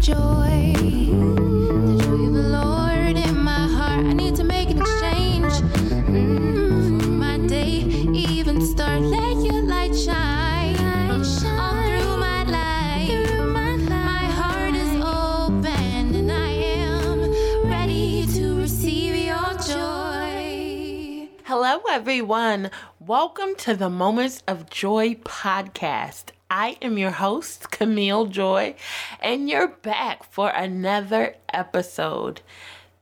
joy. The joy of the Lord in my heart. I need to make an exchange. Mm, for my day, even start. Let your light shine. All through my life. My heart is open and I am ready to receive your joy. Hello, everyone. Welcome to the Moments of Joy podcast. I am your host, Camille Joy, and you're back for another episode.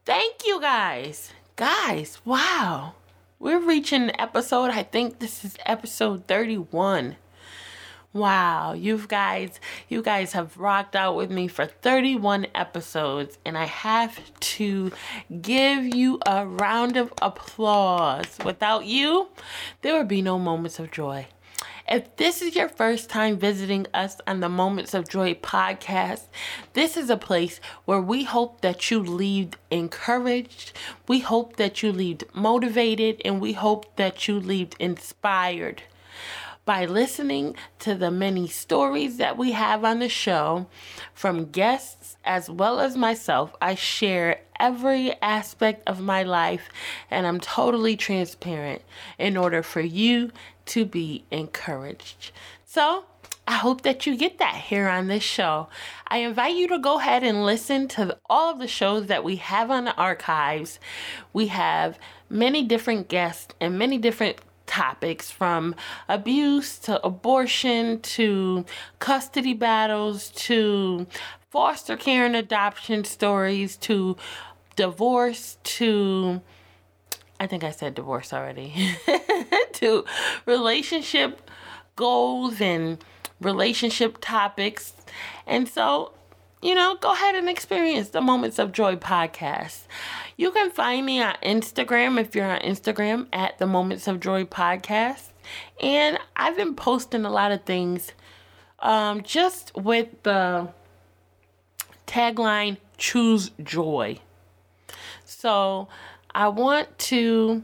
Thank you, guys. Guys, wow. We're reaching episode, I think this is episode 31. Wow, you guys, you guys have rocked out with me for 31 episodes, and I have to give you a round of applause. Without you, there would be no moments of joy. If this is your first time visiting us on the Moments of Joy podcast, this is a place where we hope that you leave encouraged, we hope that you leave motivated, and we hope that you leave inspired by listening to the many stories that we have on the show from guests as well as myself. I share every aspect of my life and I'm totally transparent in order for you to be encouraged. So, I hope that you get that here on this show. I invite you to go ahead and listen to all of the shows that we have on the archives. We have many different guests and many different topics from abuse to abortion to custody battles to foster care and adoption stories to divorce to I think I said divorce already to relationship goals and relationship topics. And so, you know, go ahead and experience the Moments of Joy podcast. You can find me on Instagram if you're on Instagram at the Moments of Joy podcast. And I've been posting a lot of things um, just with the tagline Choose Joy. So I want to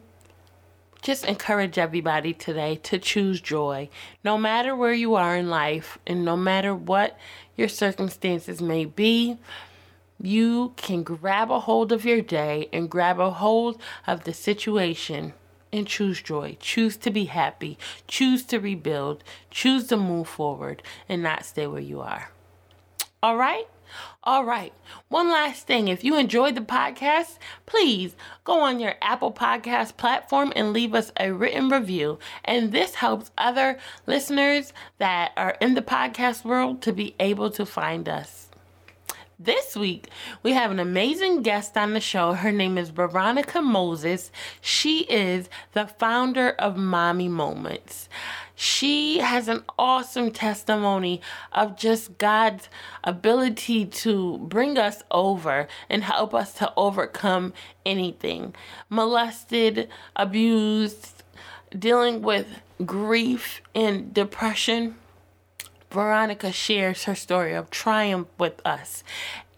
just encourage everybody today to choose joy. No matter where you are in life and no matter what your circumstances may be, you can grab a hold of your day and grab a hold of the situation and choose joy. Choose to be happy. Choose to rebuild. Choose to move forward and not stay where you are. All right? All right. One last thing. If you enjoyed the podcast, please go on your Apple Podcast platform and leave us a written review. And this helps other listeners that are in the podcast world to be able to find us. This week, we have an amazing guest on the show. Her name is Veronica Moses. She is the founder of Mommy Moments. She has an awesome testimony of just God's ability to bring us over and help us to overcome anything molested, abused, dealing with grief and depression. Veronica shares her story of triumph with us.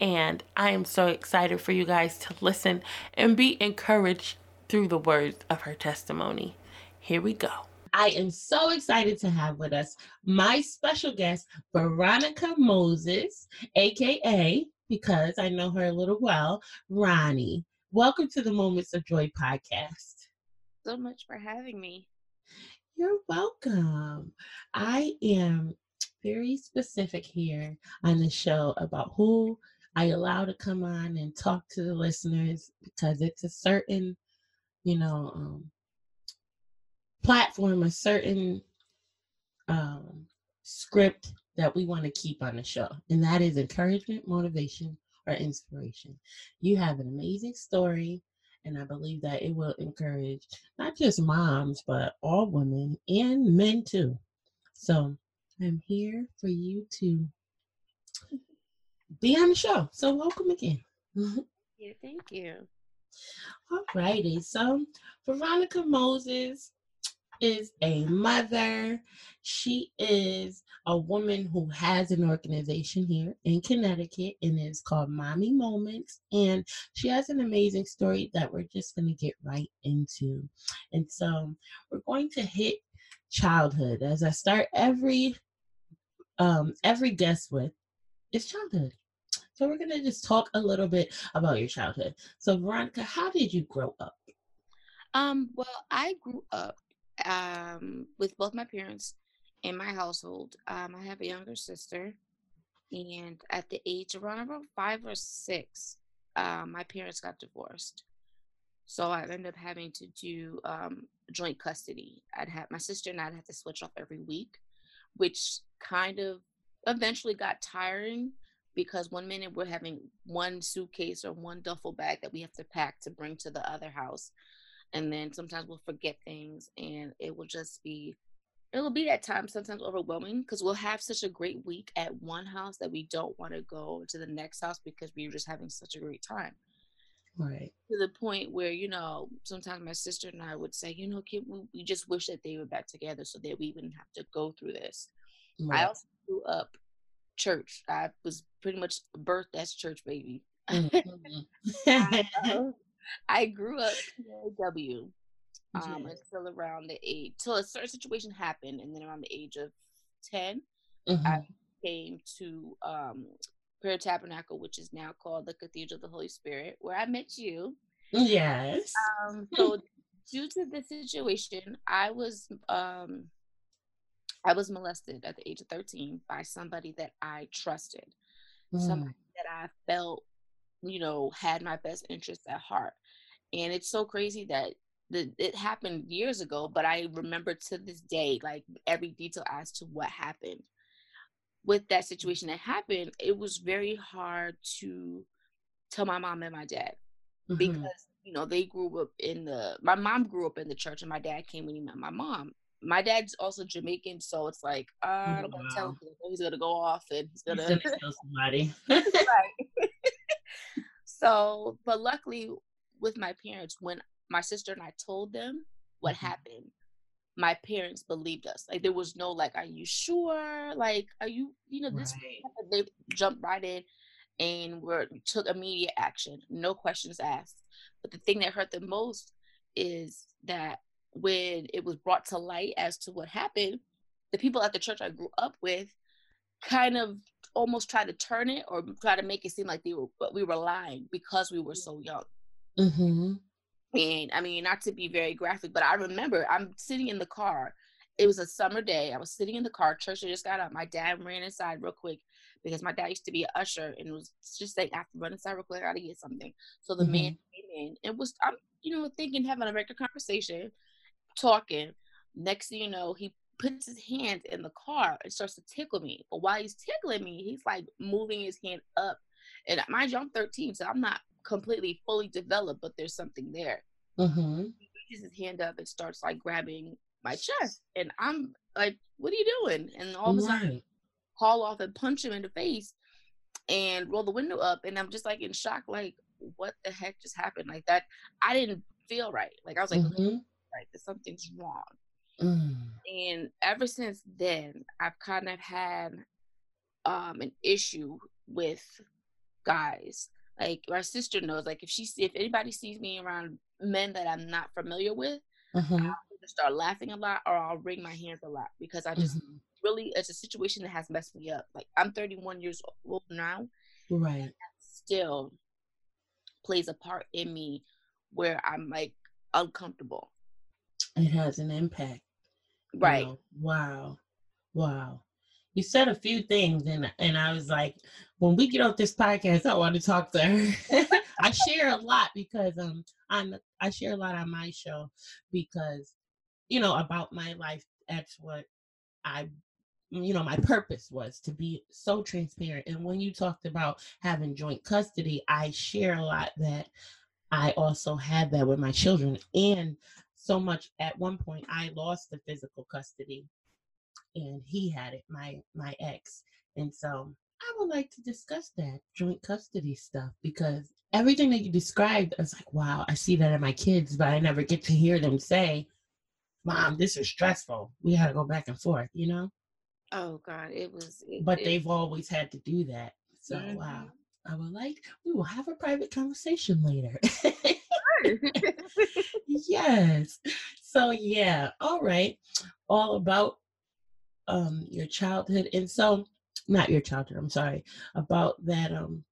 And I am so excited for you guys to listen and be encouraged through the words of her testimony. Here we go. I am so excited to have with us my special guest, Veronica Moses, aka, because I know her a little well, Ronnie. Welcome to the Moments of Joy podcast. so much for having me. You're welcome. I am very specific here on the show about who I allow to come on and talk to the listeners because it's a certain, you know, um, platform, a certain um, script that we want to keep on the show, and that is encouragement, motivation, or inspiration. You have an amazing story, and I believe that it will encourage not just moms, but all women and men too. So I'm here for you to be on the show. So welcome again. Yeah, thank you. All righty. So Veronica Moses is a mother. She is a woman who has an organization here in Connecticut and it's called Mommy Moments. And she has an amazing story that we're just going to get right into. And so we're going to hit childhood as I start every um every guest with is childhood. So we're gonna just talk a little bit about your childhood. So Veronica, how did you grow up? Um, well, I grew up um with both my parents in my household. Um, I have a younger sister, and at the age of around about five or six, um, my parents got divorced. So I ended up having to do um, joint custody. I'd have my sister and I'd have to switch off every week, which kind of eventually got tiring because one minute we're having one suitcase or one duffel bag that we have to pack to bring to the other house. And then sometimes we'll forget things and it will just be it'll be at times sometimes overwhelming because we'll have such a great week at one house that we don't want to go to the next house because we are just having such a great time. Right. To the point where, you know, sometimes my sister and I would say, you know, Kim, we just wish that they were back together so that we wouldn't have to go through this. Right. I also grew up church. I was pretty much birthed as church baby. Mm-hmm. I, I, grew up PAW um, yes. until around the age, till a certain situation happened, and then around the age of 10, mm-hmm. I came to um, Prayer Tabernacle, which is now called the Cathedral of the Holy Spirit, where I met you. Yes. Um, so, due to the situation, I was um, I was molested at the age of 13 by somebody that I trusted, mm. somebody that I felt, you know, had my best interests at heart. And it's so crazy that the, it happened years ago, but I remember to this day, like every detail as to what happened. With that situation that happened, it was very hard to tell my mom and my dad mm-hmm. because you know they grew up in the. My mom grew up in the church, and my dad came when he met my mom, my dad's also Jamaican, so it's like uh, I don't want to tell him he's gonna go off and he's gonna, he's gonna kill somebody. right. so, but luckily with my parents, when my sister and I told them what mm-hmm. happened, my parents believed us. Like there was no like, are you sure? Like, are you you know this? Right. They jumped right in and were took immediate action, no questions asked. But the thing that hurt the most is that when it was brought to light as to what happened, the people at the church I grew up with kind of almost try to turn it or try to make it seem like they were but we were lying because we were so young. Mm-hmm. And I mean, not to be very graphic, but I remember I'm sitting in the car. It was a summer day. I was sitting in the car. Church had just got up. My dad ran inside real quick because my dad used to be an usher and was just like, I have to run inside real quick. I gotta get something. So the mm-hmm. man came in. and was I'm, you know, thinking having a regular conversation talking. Next thing you know, he puts his hand in the car and starts to tickle me. But while he's tickling me, he's like moving his hand up. And mind you, I'm 13, so I'm not completely fully developed, but there's something there. Mm-hmm. He reaches his hand up and starts like grabbing my chest. And I'm like, what are you doing? And all of a sudden, call off and punch him in the face and roll the window up. And I'm just like in shock, like, what the heck just happened? Like that, I didn't feel right. Like I was like, mm-hmm right, that something's wrong. Mm. And ever since then, I've kind of had um, an issue with guys. Like my sister knows, like if she if anybody sees me around men that I'm not familiar with, mm-hmm. I'll either start laughing a lot or I'll wring my hands a lot because I just mm-hmm. really it's a situation that has messed me up. Like I'm 31 years old now, right? Still plays a part in me where I'm like uncomfortable it has an impact. Right. You know? Wow. Wow. You said a few things and and I was like, when we get off this podcast, I want to talk to her. I share a lot because um I'm I share a lot on my show because you know about my life. That's what I you know my purpose was to be so transparent and when you talked about having joint custody i share a lot that i also had that with my children and so much at one point I lost the physical custody and he had it, my my ex. And so I would like to discuss that joint custody stuff because everything that you described, I was like, wow, I see that in my kids, but I never get to hear them say, Mom, this is stressful. We had to go back and forth, you know? Oh God, it was. It, but it, they've always had to do that. So mm-hmm. wow, I would like. We will have a private conversation later. yes. So yeah, all right. All about um your childhood and so not your childhood, I'm sorry, about that um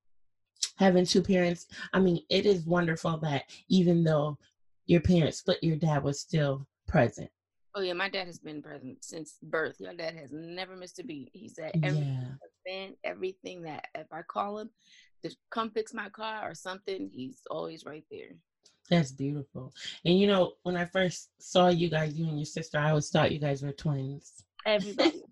having two parents. I mean, it is wonderful that even though your parents split, your dad was still present. Oh yeah, my dad has been present since birth. Your dad has never missed a beat. He's at every Yeah. event, everything that if I call him to come fix my car or something, he's always right there. That's beautiful. And you know, when I first saw you guys, you and your sister, I always thought you guys were twins. Everybody,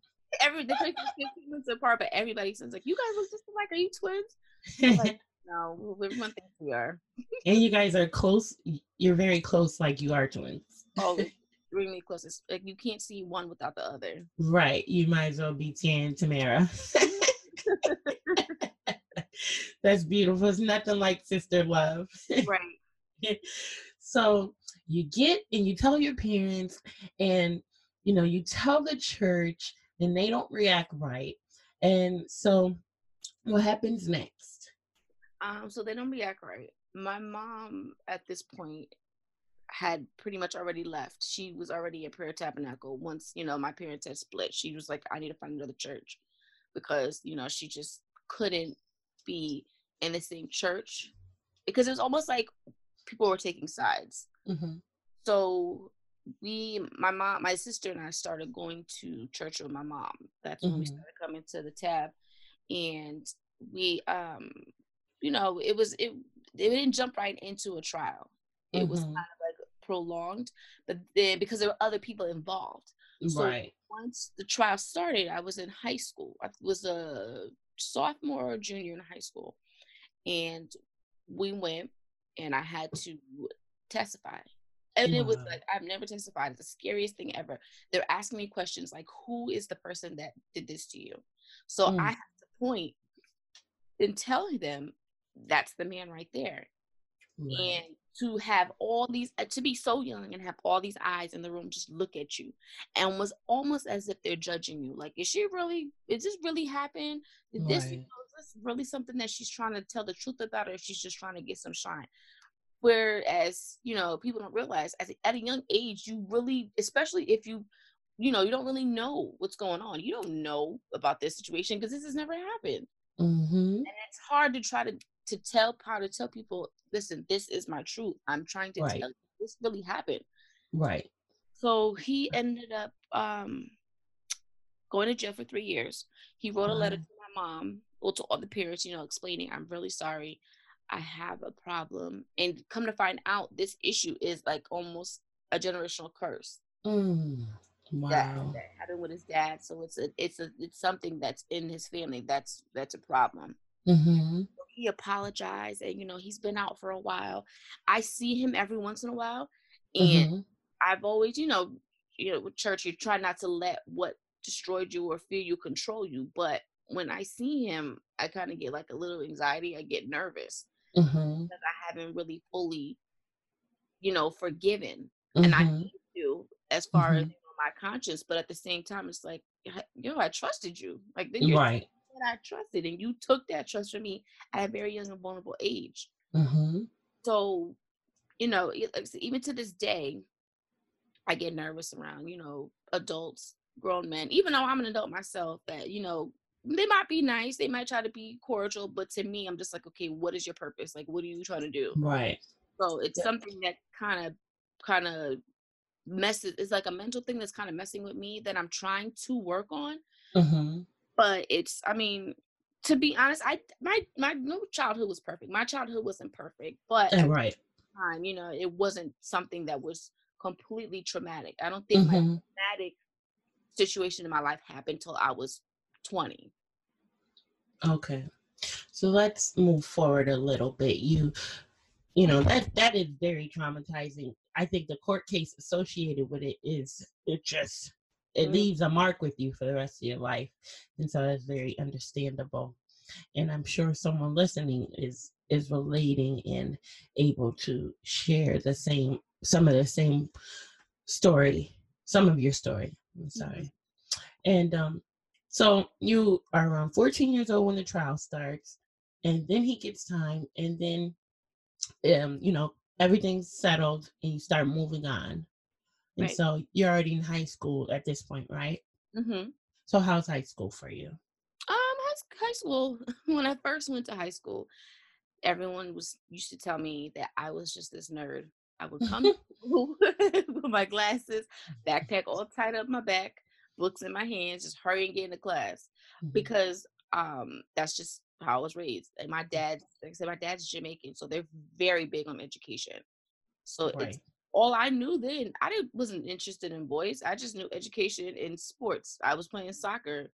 every the fifteen months apart, but everybody says like, "You guys look just like. Are you twins?" Like, no, everyone thinks we are. and you guys are close. You're very close, like you are twins. Oh, really close. It's, like you can't see one without the other. Right. You might as well be Tia and Tamera. Mm-hmm. That's beautiful. It's nothing like sister love. Right. so you get and you tell your parents, and you know, you tell the church, and they don't react right. And so what happens next? Um, so they don't react right. My mom at this point had pretty much already left. She was already at Prayer Tabernacle once, you know, my parents had split. She was like, I need to find another church because, you know, she just couldn't be in the same church because it was almost like people were taking sides. Mhm. So we, my mom, my sister and I started going to church with my mom. That's when we Mhm. started coming to the tab, and we, um, you know, it was it. It didn't jump right into a trial. It was Mhm. kind of like prolonged, but then because there were other people involved. So right. once the trial started, I was in high school. I was a sophomore or junior in high school, and we went, and I had to testify. And it was like I've never testified. It's the scariest thing ever. They're asking me questions like, "Who is the person that did this to you?" So Mm. I have to point and tell them that's the man right there right. and to have all these uh, to be so young and have all these eyes in the room just look at you and was almost as if they're judging you like is she really is this really happen did this you know, this really something that she's trying to tell the truth about or if she's just trying to get some shine. Whereas you know people don't realize as a, at a young age you really especially if you you know you don't really know what's going on. You don't know about this situation because this has never happened. Mm-hmm. and it's hard to try to to tell how to tell people listen this is my truth. I'm trying to Right. tell you this really happened. Right. so he ended up um going to jail for three years. He wrote a letter to mom well to all the parents you know explaining i'm really sorry i have a problem and come to find out this issue is like almost a generational curse Mm. that, Wow. that happened with his dad so it's a it's a it's something that's in his family that's that's a problem Mm-hmm. he apologized and you know he's been out for a while i see him every once in a while and Mm-hmm. i've always you know you know with church you try not to let what destroyed you or fear you control you but when i see him i kind of get like a little anxiety i get nervous Mm-hmm. because i haven't really fully you know forgiven and i Mhm. need to as far as Mhm. you know, my conscience but at the same time it's like yo i trusted you like then you're Right. that I trusted, and you took that trust from me at a very young and vulnerable age. Mm-hmm. So, you know, like I said, even to this day, I get nervous around, you know, adults, grown men, even though I'm an adult myself, that, you know, they might be nice, they might try to be cordial, but to me, I'm just like, okay, what is your purpose? Like, what are you trying to do? Right. So it's Yeah. something that kind of, kind of messes, it's like a mental thing that's kind of messing with me that I'm trying to work on Mm-hmm. but it's i mean to be honest i my my no childhood was perfect my childhood wasn't perfect but at Right. time you know it wasn't something that was completely traumatic i don't think my Mm-hmm. traumatic situation in my life happened till i was 20 Okay. So let's move forward a little bit. You you know, that that is very traumatizing. I think the court case associated with it is it just it Mm. leaves a mark with you for the rest of your life. And so that's very understandable. And I'm sure someone listening is is relating and able to share the same some of the same story, some of your story. I'm sorry. And um so you are around 14 years old when the trial starts, and then he gets time, and then um, you know, everything's settled and you start moving on. And Right. so you're already in high school at this point, right? mm-hmm. So how's high school for you? um high, high school when i first went to high school everyone was used to tell me that I was just this nerd. I would come with my glasses, backpack all tied up my back, books in my hands, just hurry and get into class Mhm. because um that's just how I was raised. And my dad, like I said, my dad's Jamaican, so they're very big on education. So Right. it's all I knew then. I didn't wasn't interested in boys. I just knew education and sports. I was playing soccer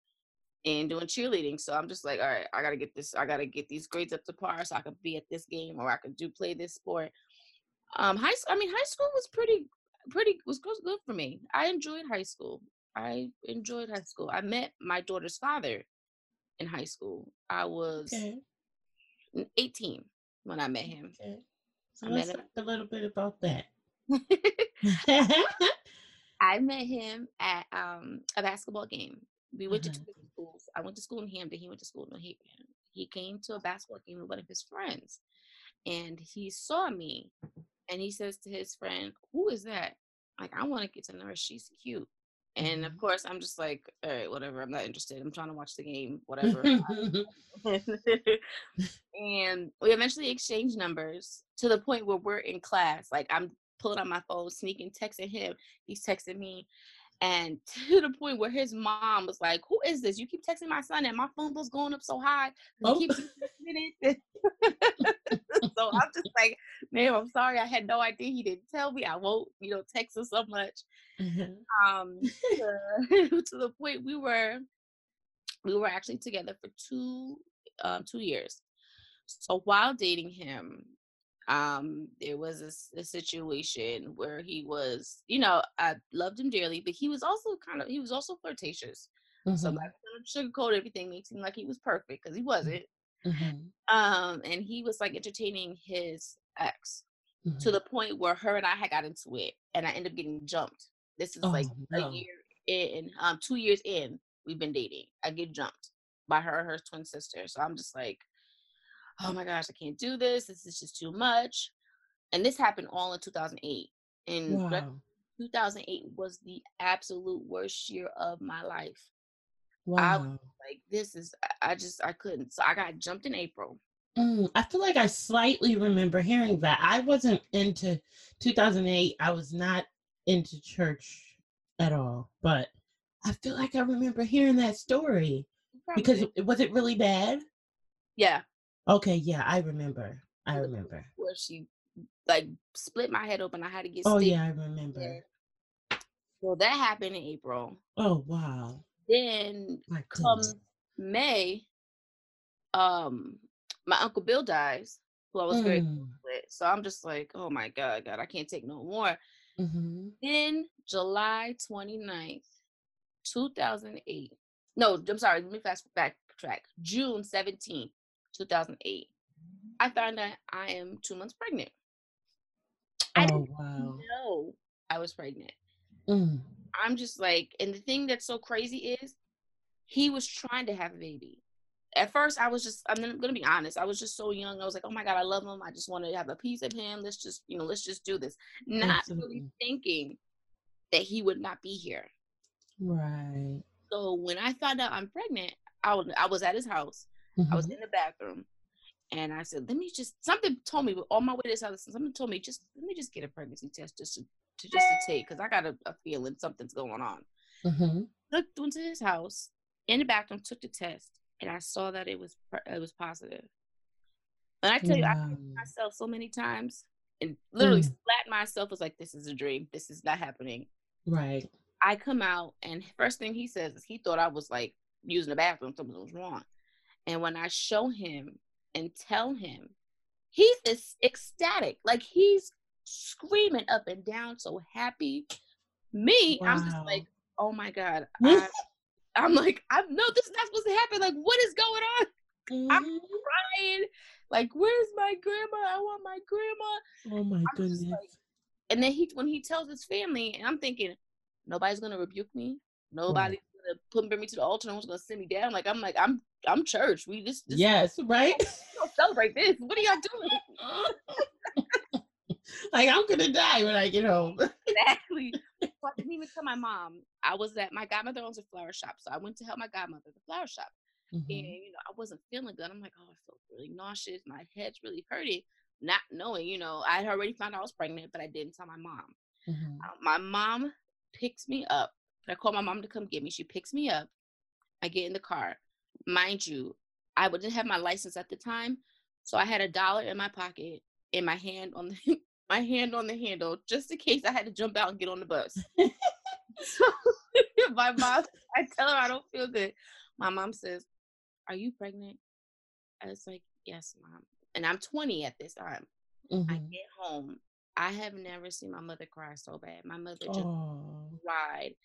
and doing cheerleading. So I'm just like, all right, I gotta get this. I gotta get these grades up to par so I could be at this game or I could do play this sport. Um, high. I mean, high school was pretty, pretty was good for me. I enjoyed high school. I enjoyed high school. I met my daughter's father in high school. I was Okay. 18 when I met him. Okay. So I let's met talk a little bit about that. I met him at um, a basketball game. We went to Uh-huh. two schools. I went to school in Hamden. He went to school in New Haven. He came to a basketball game with one of his friends, and he saw me, and he says to his friend, "Who is that?" Like, I want to get to know her. She's cute. And of Mhm. course, I'm just like, all right, whatever. I'm not interested. I'm trying to watch the game, whatever. and we eventually exchanged numbers to the point where we're in class. Like I'm pulling out my phone, sneaking, texting him. He's texting me. And to the point where his mom was like, Who is this? You keep texting my son, and my phone bill's going up so high. Oh. keeps it." so I'm just like, Man, I'm sorry. I had no idea he didn't tell me. I won't, you know, text him so much Mhm. um to, to the point we were we were actually together for two um two years so while dating him um there was a situation where he was you know i loved him dearly but he was also kind of he was also flirtatious so Mhm. not gonna sugarcoat everything make it seem like he was perfect because he wasn't Mhm. um and he was like entertaining his ex to Mhm. the point where her and I had got into it, and I ended up getting jumped. This is like Oh, a year in, um, two years in, we've been dating. I get jumped by her and her twin sister, so I'm just like, oh my gosh, I can't do this. This is just too much. And this happened all in 2008. And Wow. 2008 was the absolute worst year of my life. Wow. Like this is, I- just, I couldn't. So I got jumped in April. Mm, I feel like I slightly remember hearing that. I wasn't into 2008. I was not into church at all, but I feel like I remember hearing that story because it, was it really bad? yeah, Okay, yeah, I remember. I remember. where she like split my head open. I had to get Oh yeah, I remember. So that happened in April. Oh wow. Then come. May, um, my uncle Bill dies, who I was very close Mm, with. So I'm just like, oh my God, God, I can't take no more. mhm. Then July 29th, 2008. No, I'm sorry, let me fast backtrack. June 17th, 2008. I found out I am two months pregnant. I Oh didn't wow. know I was pregnant. Mm, I'm just like, and the thing that's so crazy is he was trying to have a baby. At first, I was just, I'm gonna be honest, I was just so young. I was like, oh my God, I love him. I just wanted to have a piece of him. Let's just, you know, let's just do this. Not really thinking that he would not be here. Right. So when I found out I'm pregnant, I was, I was at his house. I was Mhm. in the bathroom. And I said, let me just, something told me on my way to this house, something told me, just, let me just get a pregnancy test just to, to just to take, because I got a, a feeling something's going on. Mhm. looked into his house in the bathroom, took the test, and I saw that it was it was positive. And I tell you, I Wow. myself so many times and literally Mm. flat myself was like, "This is a dream. This is not happening." Right. I come out, and first thing he says is he thought I was like using the bathroom, something was wrong. And when I show him and tell him, he's ec- ecstatic, like he's screaming up and down, so happy. Me, I'm just like, oh my god, I, I'm like, I'm no, this is not supposed to happen. Like, what is going on? Mhm. I'm crying, like, where's my grandma? I want my grandma. Oh my I'm goodness. like, and then he, when he tells his family, and I'm thinking, nobody's gonna rebuke me. Nobody's gonna put bring me to the altar. No one's gonna send me down. Like, I'm like, I'm, I'm church. We just, just yes, right? celebrate this. What are y'all doing? like I'm gonna die when I get home. exactly. So I didn't even tell my mom. I was at my godmother owns a flower shop, so I went to help my godmother at the flower shop. and Mhm. you know I wasn't feeling good. I'm like, oh, I feel really nauseous. My head's really hurting. Not knowing, you know, I had already found out I was pregnant, but I didn't tell my mom. Mhm. Uh, my mom picks me up. I call my mom to come get me. She picks me up. I get in the car. Mind you, I didn't have my license at the time, so I had a dollar in my pocket and my hand on the my hand on the handle just in case I had to jump out and get on the bus. so my mom, I tell her I don't feel good. My mom says, "Are you pregnant?" I was like, "Yes, mom." And I'm 20 at this time. I Mhm. get home. I have never seen my mother cry so bad. My mother just Oh. cried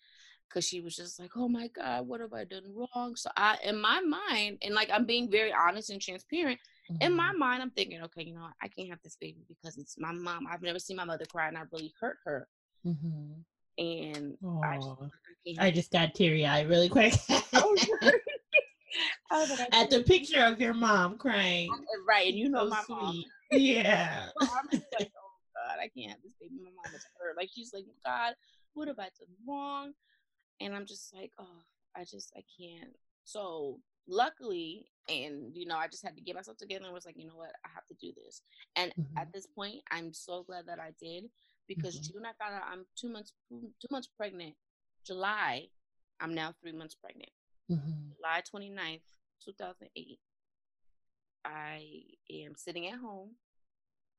because she was just like, "Oh my God, what have I done wrong?" So I, in my mind, and like I'm being very honest and transparent. In my Mhm. mind, I'm thinking, okay, you know. I can't have this baby because it's my mom. I've never seen my mother cry, and I really hurt her. Mhm. And I, just, I I just got teary eyed really quick like, I at the picture of your mom crying. right, and you know So my mom. sweet. Yeah. So I'm just like, oh God, I can't have this baby. My mom is hurt. Like she's like, God, what have I done wrong? And I'm just like, oh, I just I can't. So luckily, and you know, I just had to get myself together and was like, you know what, I have to do this. And Mhm. at this point, I'm so glad that I did because Mhm. June I found out I'm two months two months pregnant. July, I'm now three months pregnant. Mhm. July 29th, 2008. I am sitting at home.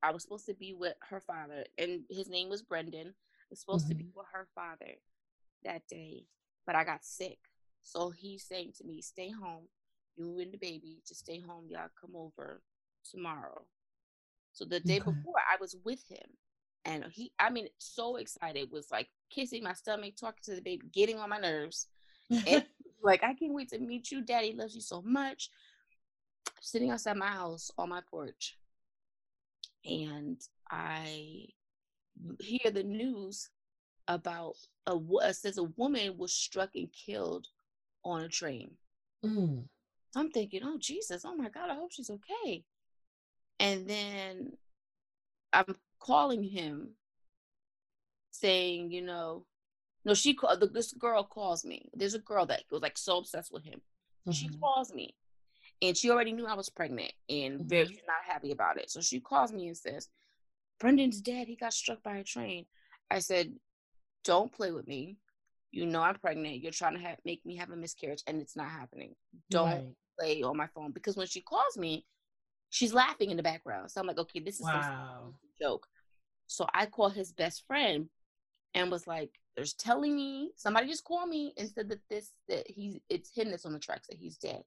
I was supposed to be with her father, and his name was Brendan. I was supposed to be Mhm. with her father that day, but I got sick. So he's saying to me, Stay home. You and the baby, just stay home. Y'all come over tomorrow. So the day Okay. before, I was with him. And he, I mean, so excited, was like kissing my stomach, talking to the baby, getting on my nerves. And like, I can't wait to meet you. Daddy loves you so much. Sitting outside my house on my porch. And I hear the news about a it says a woman was struck and killed on a train. Mm. I'm thinking, oh Jesus, oh my God, I hope she's okay. And then I'm calling him, saying, you know, no, she called. This girl calls me. There's a girl that was like so obsessed with him. She Mhm. calls me, and she already knew I was pregnant, and very Mhm. she's not happy about it. So she calls me and says, "Brendan's dead. He got struck by a train." I said, "Don't play with me. You know I'm pregnant. You're trying to have, make me have a miscarriage, and it's not happening. Don't Right. play on my phone because when she calls me, she's laughing in the background. So I'm like, okay, this is some Wow. joke. So I call his best friend and was like, "There's telling me somebody just called me and said that this that he's it's him that's on the tracks that he's dead."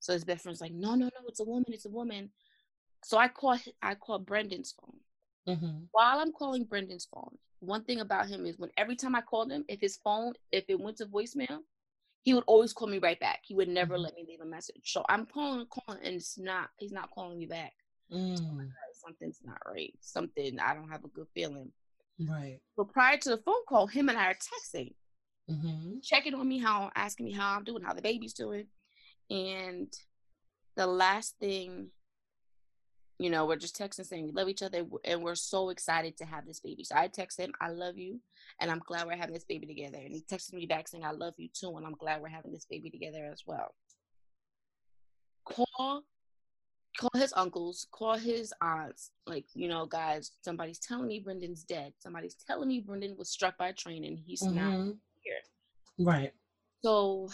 So his best friend's like, "No, no, no, it's a woman, it's a woman." So I call I call Brendan's phone. Mhm. While I'm calling Brendan's phone, one thing about him is when every time I called him, if his phone if it went to voicemail, he would always call me right back. He would never Mhm. let me leave a message. So I'm calling, calling, and it's not he's not calling me back. Mm. Something's not right. Something I don't have a good feeling. Right. But prior to the phone call, him and I are texting, Mhm. checking on me, how asking me how I'm doing, how the baby's doing. And the last thing, you know, we're just texting saying we love each other and we're so excited to have this baby. So I text him, I love you, and I'm glad we're having this baby together. And he texted me back saying, I love you too, and I'm glad we're having this baby together as well. Call call his uncles, call his aunts, like, you know, guys, somebody's telling me Brendan's dead. Somebody's telling me Brendan was struck by a train and he's not Mhm. here. Right. So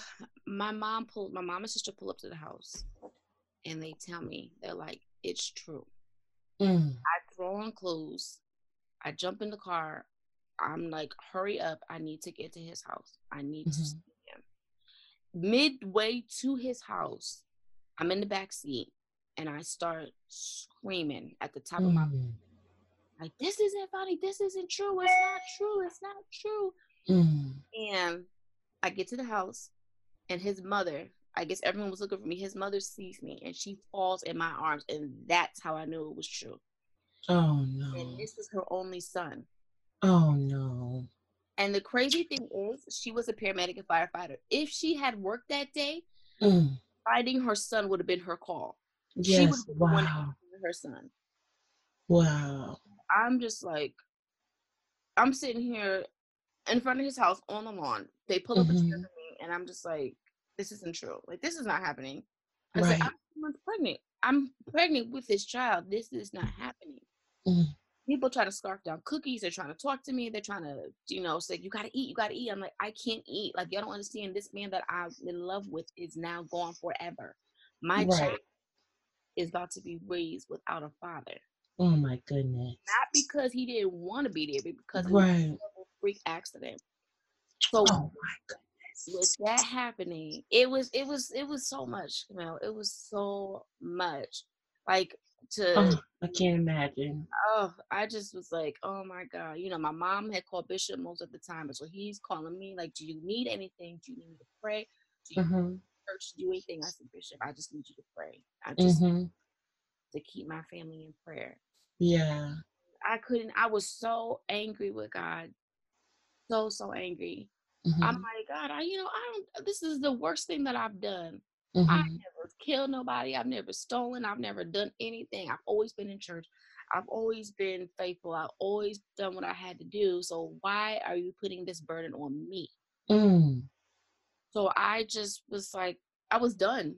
my mom pulled my mom and sister pull up to the house and they tell me, they're like, it's true. Mm. I throw on clothes, I jump in the car, I'm like, hurry up, I need to get to his house. I need to Mhm. see him. Midway to his house, I'm in the back seat and I start screaming at the top of my Mm. like, this isn't funny, this isn't true, it's not true, it's not true. Mm. And I get to the house, and his mother, I guess everyone was looking for me. His mother sees me, and she falls in my arms, and that's how I knew it was true. Oh no. And this is her only son. Oh no. And the crazy thing is, she was a paramedic and firefighter. If she had worked that day, Mm. finding her son would have been her call. She would Yes. been the Wow. her son. Wow. I'm just like, I'm sitting here in front of his house on the lawn. They pull up a chair Mhm. for me, and I'm just like, this isn't true. Like, this is not happening. I said, Right. I'm two months pregnant. I'm pregnant with this child. This is not happening. Mm. People try to scarf down cookies. They're trying to talk to me. They're trying to, you know, say, you got to eat. You got to eat. I'm like, I can't eat. Like, y'all don't understand. This man that I'm in love with is now gone forever. My Right. child is about to be raised without a father. Oh my goodness. Not because he didn't want to be there, but because Right. a freak accident. So Oh my goodness. With that happening, it was it was it was so much, you know, it was so much. Like to Oh, I can't imagine. oh, I just was like, oh my God. You know, my mom had called Bishop most of the time. So he's calling me, like, do you need anything? Do you need me to pray? Do you Mm-hmm. church to do anything? I said, Bishop, I just need you to pray. I just Mm-hmm. to keep my family in prayer. Yeah. I couldn't, I was so angry with God. So, so angry. Mm-hmm. I'm like, God, I, you know, I don't, this is the worst thing that I've done. I mm-hmm. never killed nobody. I've never stolen. I've never done anything. I've always been in church. I've always been faithful. I've always done what I had to do. So why are you putting this burden on me? Mm. So I just was like, I was done.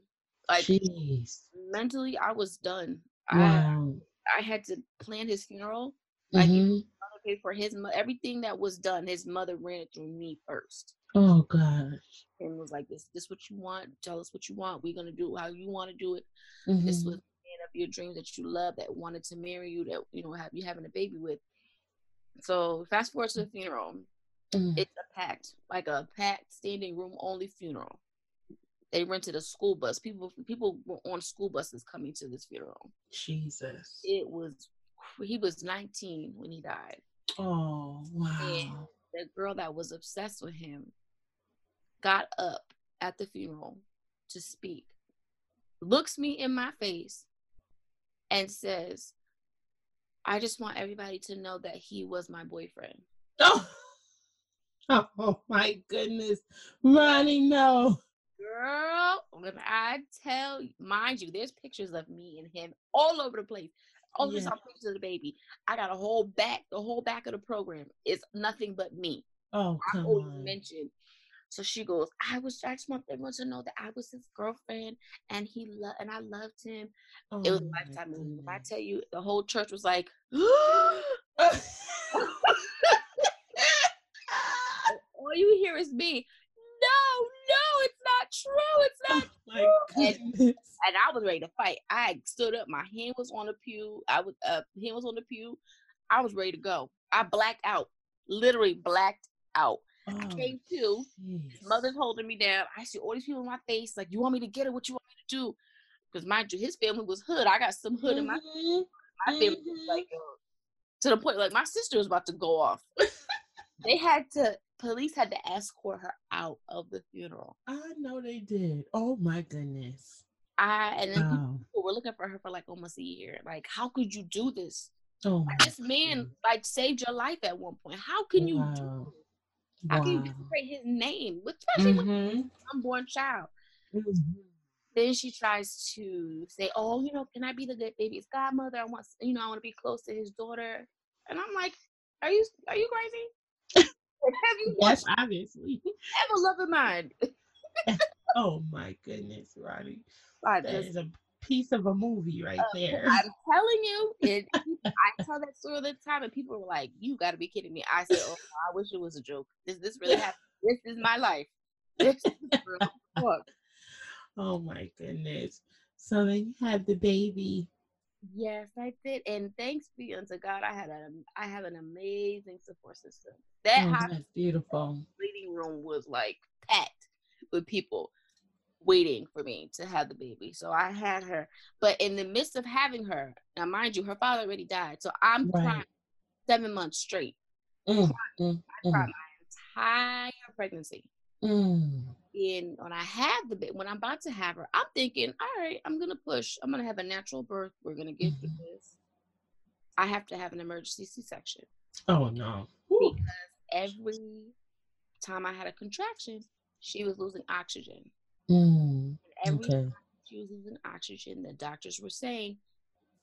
Like Jeez. mentally, I was done. I Wow. I had to plan his funeral. Like Mhm. mother paid for his mo- everything that was done. His mother ran it through me first. Oh gosh. and was like, "This, this what you want? Tell us what you want. We're gonna do how you want to do it. This Mhm. was the man of your dreams that you love, that wanted to marry you, that you know have you having a baby with." So fast forward to the funeral. Mm. It's a packed, like a packed standing room only funeral. They rented a school bus. People, people were on school buses coming to this funeral. Jesus. It was, he was 19 when he died. Oh wow. the girl that was obsessed with him got up at the funeral to speak, looks me in my face, and says, I just want everybody to know that he was my boyfriend. Oh. Oh my goodness. Ronnie, no. Girl, when I tell you, mind you, there's pictures of me and him all over the place. Over Yeah. some pictures of the baby. I got a whole back, the whole back of the program is nothing but me. Oh I come always on. mention. So she goes, I was I just want everyone to know that I was his girlfriend and he loved and I loved him. Oh, it was oh a lifetime movie. If I tell you, the whole church was like, all you hear is me. No, no, it's not true. It's not. My And- And I was ready to fight. I stood up. My hand was on the pew. I was uh, hand was on the pew. I was ready to go. I blacked out. Literally blacked out. Oh, Came to. jeez. Mother's holding me down. I see all these people in my face. Like, you want me to get it? What you want me to do? Because mind you, his family was hood. I got some hood in my, Mhm, my family. was mhm. Like, uh, to the point, like my sister was about to go off. they had to. Police had to escort her out of the funeral. I know they did. Oh my goodness. I and then Wow. people were looking for her for like almost a year. Like, how could you do this? Oh Like, this man like saved your life at one point. How can you do? Wow. this? How can you Wow. desecrate his name, especially with Mhm, an unborn child? mhm. then she tries to say, "Oh, you know, can I be the good baby's godmother? I want, you know, I want to be close to his daughter." And I'm like, "Are you, are you crazy? Have you Yes, obviously. ever loved a mind?" Oh my goodness, Ronnie. I That is a piece of a movie right uh, there. I'm telling you, it, I tell that story all the time, and people were like, "You got to be kidding me!" I said, "Oh, I wish it was a joke. This, this really happened. This is my life. This is real talk." Oh my goodness. So then you had the baby. Yes, I did, and thanks be unto God, I had a, I have an amazing support system. That Oh, hospital beautiful. waiting room was like packed with people waiting for me to have the baby. So I had her, but in the midst of having her, now mind you, her father already died, so I'm Right. crying seven months straight. Mm, mm, I cried mm, my entire pregnancy. mm. And when I have the when I'm about to have her, I'm thinking, all right, I'm gonna push. I'm gonna have a natural birth. We're gonna get through Mhm. this. I have to have an emergency C-section. Oh no. Whew. because every time I had a contraction, she was losing oxygen. Mm, every okay. time she was losing oxygen, the doctors were saying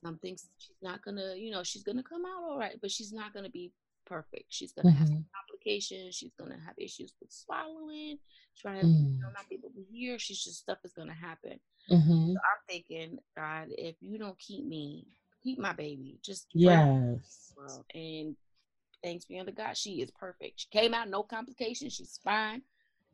something's she's not gonna, you know, she's gonna come out all right, but she's not gonna be perfect. She's gonna have some She's gonna have issues with swallowing. Trying to you Mm. know, not be able to hear. She's just stuff is gonna happen. Mm-hmm. So I'm thinking, God, if you don't keep me, keep my baby. Just Yes. And thanks be unto God, she is perfect. She came out no complications. She's fine.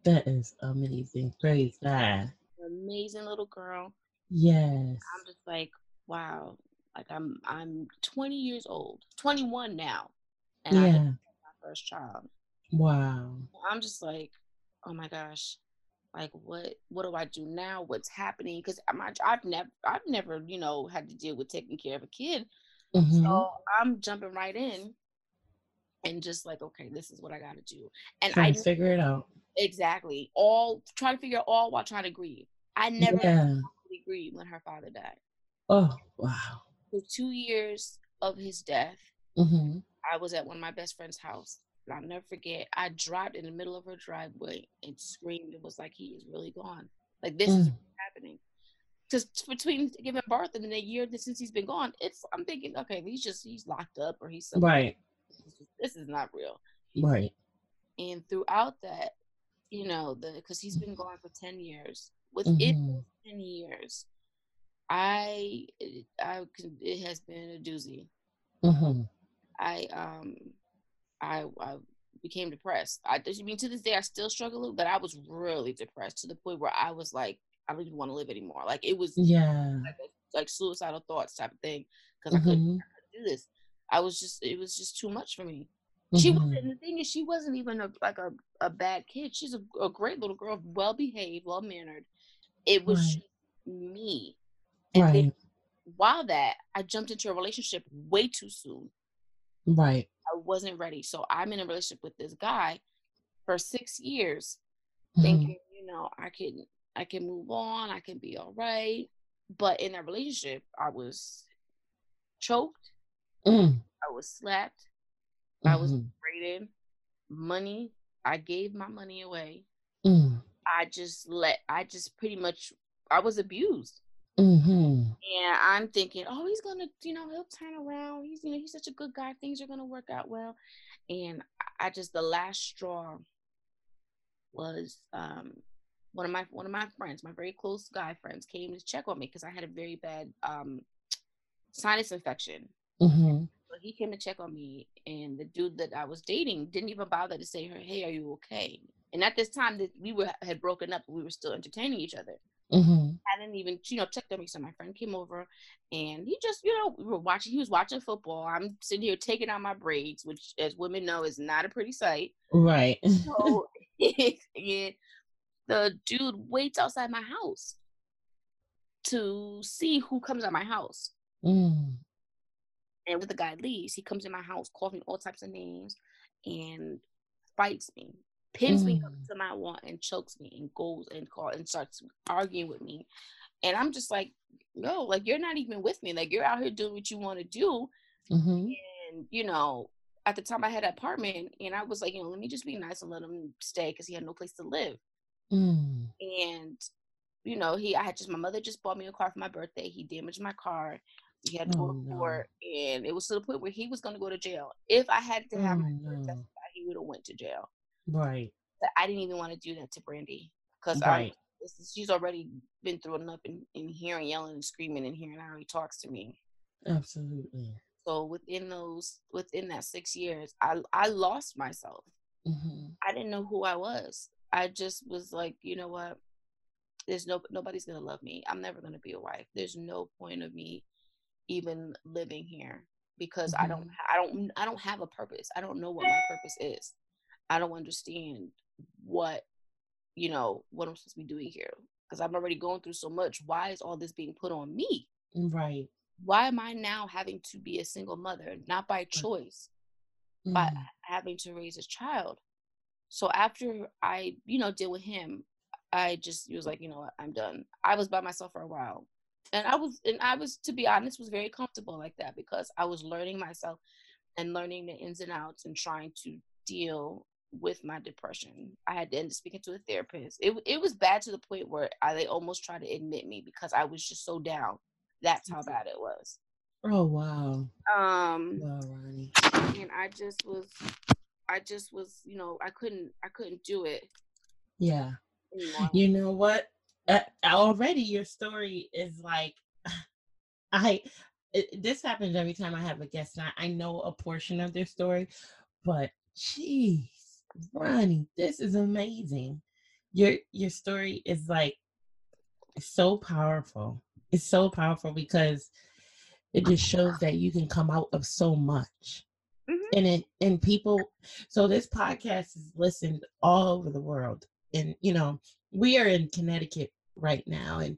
That is amazing. Praise God. Amazing little girl. Yes. I'm just like, wow. Like I'm I'm 20 years old, 21 now, and I Yeah. had my first child. Wow. I'm just like, oh my gosh, like what what do I do now? What's happening? Because my I've never I've never you know had to deal with taking care of a kid, Mm-hmm. so I'm jumping right in, and just like, okay, this is what I got to do. And I to figure it out. exactly all trying to figure out all while trying to grieve. I never Yeah. grieved when her father died. Oh, wow. For two years of his death, Mm-hmm. I was at one of my best friend's house. I'll never forget. I dropped in the middle of her driveway and screamed. It was like he is really gone. Like this is Mm. happening. Because between giving birth and then a year since he's been gone, it's I'm thinking, okay, he's just he's locked up or he's somewhere. Right. This is not real. Right. And throughout that, you know, the because he's been gone for ten years. Within Mhm. ten years, I it- I can- it has been a doozy. Mm-hmm. I um I I became depressed. I I mean to this day I still struggle, but I was really depressed to the point where I was like I don't even want to live anymore. Like it was Yeah. like, a, like suicidal thoughts type of thing because I couldn't do this. I was just it was just too much for me. She Mhm. wasn't. The thing is, she wasn't even a, like a, a bad kid. She's a, a great little girl, well behaved, well mannered. It was Right. me. And then Right. while that, I jumped into a relationship way too soon. Right. I wasn't ready. So I'm in a relationship with this guy for six years, Mhm. thinking, you know, I can I can move on, I can be all right. But in that relationship, I was choked, Mm. I was slapped, I was Mhm. braided, money. I gave my money away. Mm. I just let I just pretty much I was abused. Mhm. And I'm thinking, oh, he's gonna, you know, he'll turn around. He's, you know, he's such a good guy. Things are gonna work out well. And I- I just the last straw was um one of my one of my friends, my very close guy friends, came to check on me because I had a very bad um sinus infection. Mm-hmm. So he came to check on me, and the dude that I was dating didn't even bother to say, "Hey, are you okay?" And at this time, that we were had broken up, we were still entertaining each other. Mhm. didn't even, you know, check on me. So my friend came over and he just, you know, we were watching, he was watching football. I'm sitting here taking out my braids, which, as women know, is not a pretty sight. Right. So, and the dude waits outside my house to see who comes at my house. Mm. And when the guy leaves, he comes in my house, calls me all types of names, and fights me, pins me up Mm. to my wall, and chokes me, and goes and call and starts arguing with me. And I'm just like, no, like you're not even with me. Like you're out here doing what you want to do. Mhm. And you know, at the time I had an apartment, and I was like, you know, let me just be nice and let him stay because he had no place to live. Mm. And you know, he I had just my mother just bought me a car for my birthday. He damaged my car. He had to Oh, go to court, and it was to the point where he was going to go to jail. If I had to have Oh, my no. testify, he would have went to jail. Right. I didn't even want to do that to Brandy because Right. I she's already been through enough in, in hearing yelling and screaming and hearing how he talks to me. Absolutely. So within those within that six years, I I lost myself. Mhm. I didn't know who I was. I just was like, you know what? There's no nobody's gonna love me. I'm never gonna be a wife. There's no point of me even living here because I don't I don't I don't have a purpose. I don't know what my purpose is. I don't understand what you know what I'm supposed to be doing here because I'm already going through so much. Why is all this being put on me? Right. Why am I now having to be a single mother, not by choice? by Mm. having to raise a child. So after I, you know, deal with him, I just was like, you know what, I'm done. I was by myself for a while. And I was and I was to be honest, was very comfortable like that because I was learning myself and learning the ins and outs and trying to deal with my depression. I had to end up speaking to a therapist. It it was bad to the point where I, they almost tried to admit me because I was just so down. That's how bad it was. Oh wow. Um Wow, Ronnie. and I just was I just was, you know, I couldn't, I couldn't do it. Yeah. Anymore. You know what? Uh, already your story is like, I. It, this happens every time I have a guest. I, I know a portion of their story, but jeez, Ronnie, this is amazing. Your your story is like so powerful. It's so powerful because it just shows that you can come out of so much. Mm-hmm. And it and people so this podcast is listened all over the world. And you know, we are in Connecticut right now and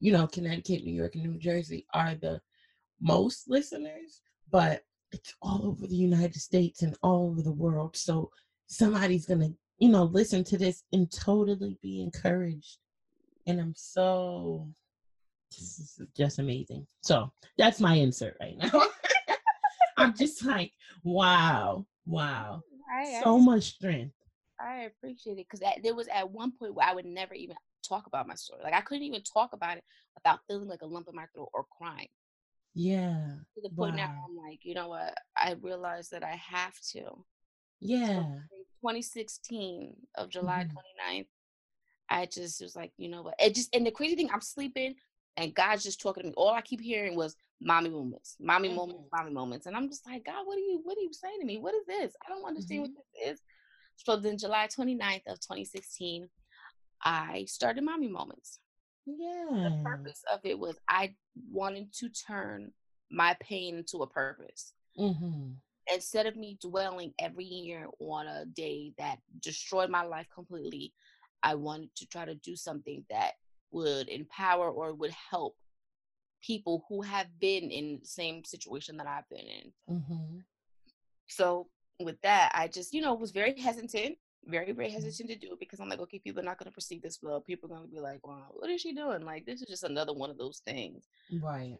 you know, Connecticut, New York, and New Jersey are the most listeners, but it's all over the United States and all over the world. So somebody's gonna, you know, listen to this and totally be encouraged. And I'm so this is just amazing. So that's my insert right now. I'm just like, wow, wow. I, so I, much strength. I appreciate it because there was at one point where I would never even talk about my story. Like I couldn't even talk about it without feeling like a lump in my throat or crying. Yeah. To the point wow. now I'm like, you know what? I realized that I have to. Yeah. So 2016 of July mm-hmm. 29th, I just was like, you know what? It just and the crazy thing, I'm sleeping and God's just talking to me. All I keep hearing was mommy moments, mommy mm-hmm. moments, mommy moments. And I'm just like, God, what are you what are you saying to me? What is this? I don't understand mm-hmm. what this is. So then July 29th of 2016, I started mommy moments. Yeah. The purpose of it was I wanted to turn my pain into a purpose. Mm-hmm. Instead of me dwelling every year on a day that destroyed my life completely, I wanted to try to do something that would empower or would help people who have been in the same situation that I've been in. Mm-hmm. So with that, I just, you know, was very hesitant, very, very mm-hmm. hesitant to do it because I'm like, okay, people are not going to perceive this well. People are going to be like, wow, what is she doing? Like, this is just another one of those things. Right.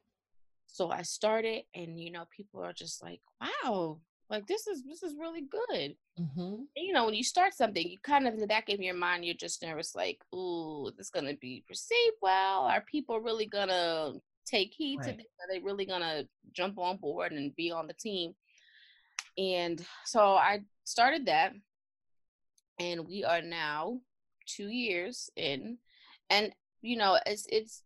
So I started, and, you know, people are just like, wow, like this is this is really good mm-hmm. you know when you start something you kind of in the back of your mind you're just nervous like ooh this gonna be perceived well are people really gonna take heed right. to this are they really gonna jump on board and be on the team and so i started that and we are now two years in and you know it's it's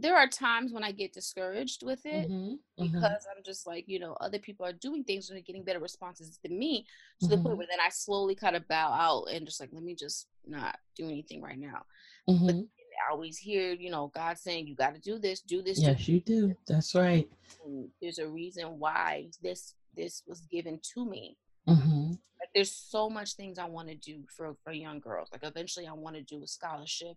there are times when I get discouraged with it mm-hmm, mm-hmm. because mm-hmm. I'm just like, you know, other people are doing things and they're getting better responses than me to mm-hmm. the point mm-hmm. where then I slowly kind of bow out and just like, let me just not do anything right now. But mm-hmm. I always hear, you know, God saying, you got to do this, do this. Yes, do you do. That's right. And there's a reason why this this was given to me. Like there's so much things I want to do for for young girls. Like eventually, I want to do a scholarship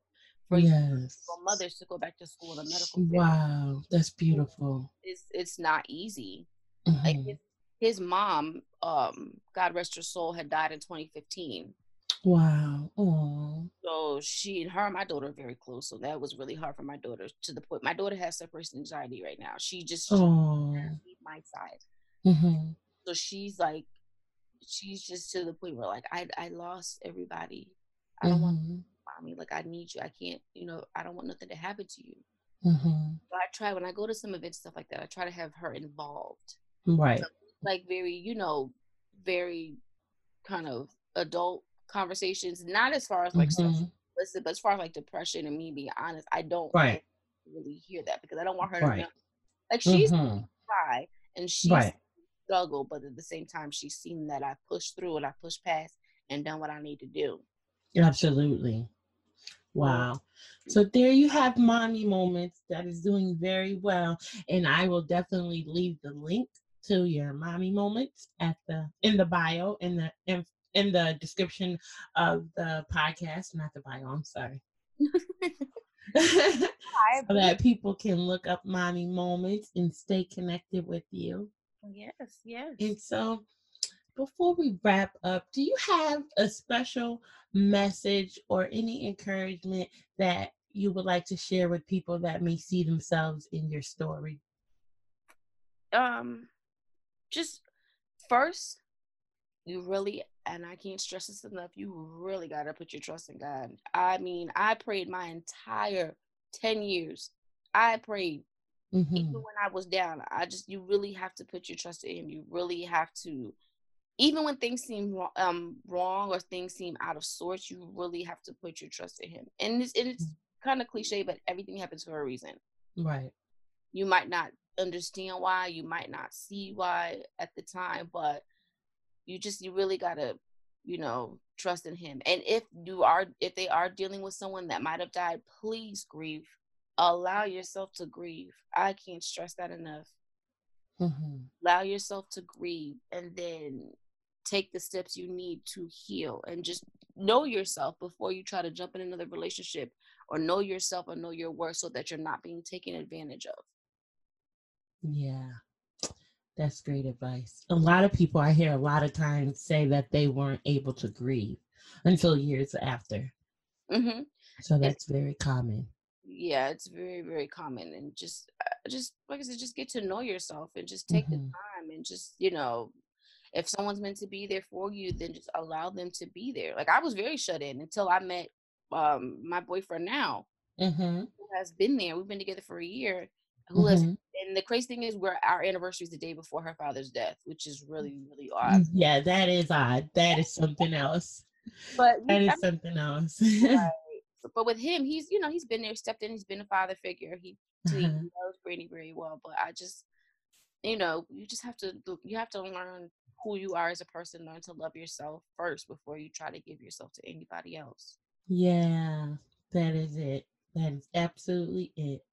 for yes. mothers to go back to school a medical. Wow, that's beautiful. It's it's not easy. Mm-hmm. Like his, his, mom, um, God rest her soul, had died in 2015. Wow. Aww. So she and her, my daughter, are very close. So that was really hard for my daughter to the point. My daughter has separation anxiety right now. She just my side. Mm-hmm. So she's like, she's just to the point where like I I lost everybody. I don't mm-hmm. want mommy. Like I need you. I can't, you know, I don't want nothing to happen to you. Mm-hmm. So I try when I go to some events, stuff like that. I try to have her involved. Right. So, like very, you know, very kind of adult conversations. Not as far as like mm-hmm. listen, but as far as like depression and me being honest, I don't right. really hear that because I don't want her right. to know. Like she's mm-hmm. cry and she's right. struggle, but at the same time, she's seen that I pushed through and I pushed past and done what I need to do. Absolutely. Wow. So there you have mommy moments that is doing very well. And I will definitely leave the link to your mommy moments at the in the bio in the in, in the description of the podcast, not the bio, I'm sorry. so that people can look up mommy moments and stay connected with you. Yes, yes. And so before we wrap up, do you have a special message or any encouragement that you would like to share with people that may see themselves in your story? Um, just first, you really, and I can't stress this enough, you really got to put your trust in God. I mean, I prayed my entire 10 years. I prayed mm-hmm. even when I was down. I just, you really have to put your trust in Him. You really have to even when things seem um, wrong or things seem out of sorts, you really have to put your trust in him. And it's, and it's kind of cliche, but everything happens for a reason. Right. You might not understand why, you might not see why at the time, but you just you really gotta, you know, trust in him. And if you are if they are dealing with someone that might have died, please grieve. Allow yourself to grieve. I can't stress that enough. Mm-hmm. Allow yourself to grieve and then take the steps you need to heal and just know yourself before you try to jump in another relationship or know yourself or know your worth so that you're not being taken advantage of. Yeah. That's great advice. A lot of people I hear a lot of times say that they weren't able to grieve until years after. Mm-hmm. So that's it's, very common. Yeah, it's very very common, and just uh, just like I said, just get to know yourself and just take mm-hmm. the time and just you know if someone's meant to be there for you, then just allow them to be there. Like I was very shut in until I met um, my boyfriend now, mm-hmm. who has been there. We've been together for a year. Who mm-hmm. has, and the crazy thing is, we're our anniversary is the day before her father's death, which is really, really odd. Mm, yeah, that is odd. That is something else. But that is I mean, something else. right. But with him, he's you know he's been there, stepped in. He's been a father figure. He, uh-huh. he knows Brady very well. But I just, you know, you just have to you have to learn who you are as a person, learn to love yourself first before you try to give yourself to anybody else. Yeah, that is it. That is absolutely it.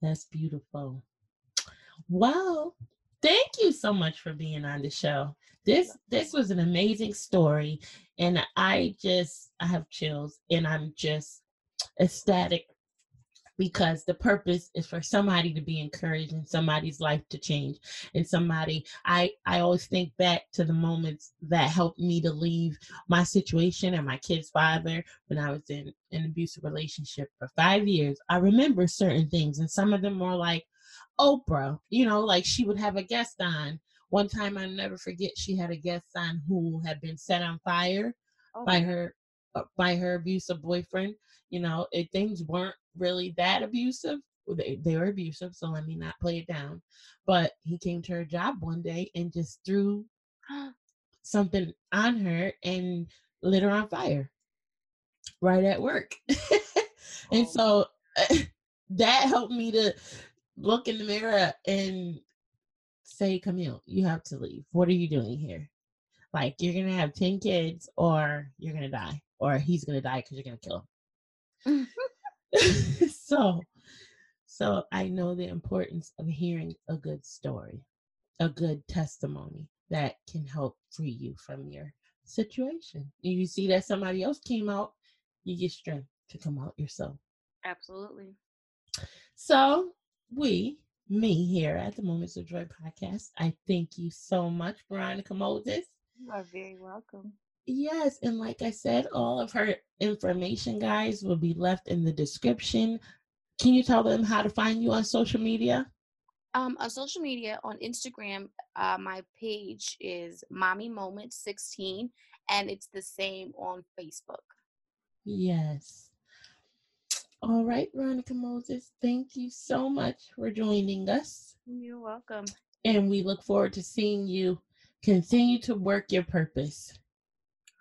That's beautiful. Well, thank you so much for being on the show. This this was an amazing story and I just I have chills and I'm just ecstatic because the purpose is for somebody to be encouraged and somebody's life to change. And somebody i i always think back to the moments that helped me to leave my situation and my kid's father when i was in an abusive relationship for five years. I remember certain things and some of them were like oprah you know like she would have a guest on. One time i'll never forget she had a guest on who had been set on fire okay. by her Uh, by her abusive boyfriend you know if things weren't really that abusive. They, they were abusive, so let me not play it down. But he came to her job one day and just threw something on her and lit her on fire right at work. and oh. so that helped me to look in the mirror and say, Camille, you have to leave. What are you doing here? Like, you're going to have 10 kids or you're going to die, or he's to die because you're to kill mm. him. so so I know the importance of hearing a good story, a good testimony that can help free you from your situation. If you see that somebody else came out, you get strength to come out yourself. Absolutely. So we, me here at the Moments of Joy podcast, I thank you so much, Veronica Moses. You are very welcome. Yes, and like I said, all of her information, guys, will be left in the description. Can you tell them how to find you on social media? Um, on social media, on Instagram, uh, my page is Mommy Moment 16, and it's the same on Facebook. Yes. All right, Veronica Moses, thank you so much for joining us. You're welcome. And we look forward to seeing you continue to work your purpose.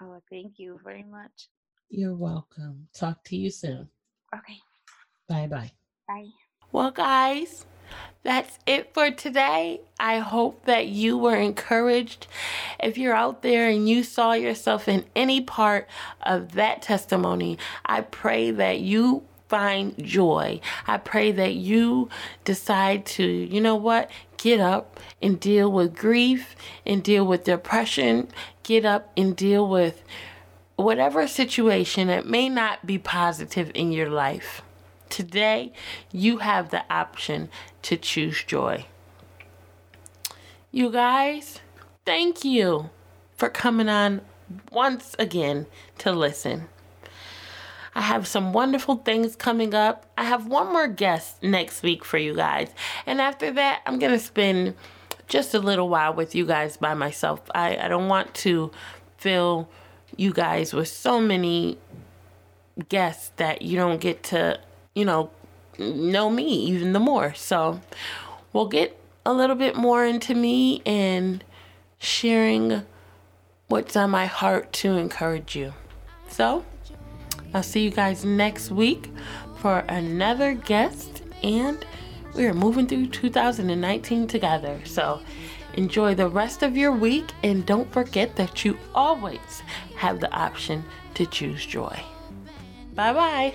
Oh, thank you very much. You're welcome. Talk to you soon. Okay. Bye bye. Bye. Well, guys, that's it for today. I hope that you were encouraged. If you're out there and you saw yourself in any part of that testimony, I pray that you find joy. I pray that you decide to, you know what, get up and deal with grief and deal with depression, get up and deal with whatever situation that may not be positive in your life. Today, you have the option to choose joy. You guys, thank you for coming on once again to listen. I have some wonderful things coming up. I have one more guest next week for you guys. And after that, I'm going to spend just a little while with you guys by myself. I, I don't want to fill you guys with so many guests that you don't get to, you know, know me even the more. So we'll get a little bit more into me and sharing what's on my heart to encourage you. So, I'll see you guys next week for another guest, and we are moving through 2019 together. So, enjoy the rest of your week, and don't forget that you always have the option to choose joy. Bye bye.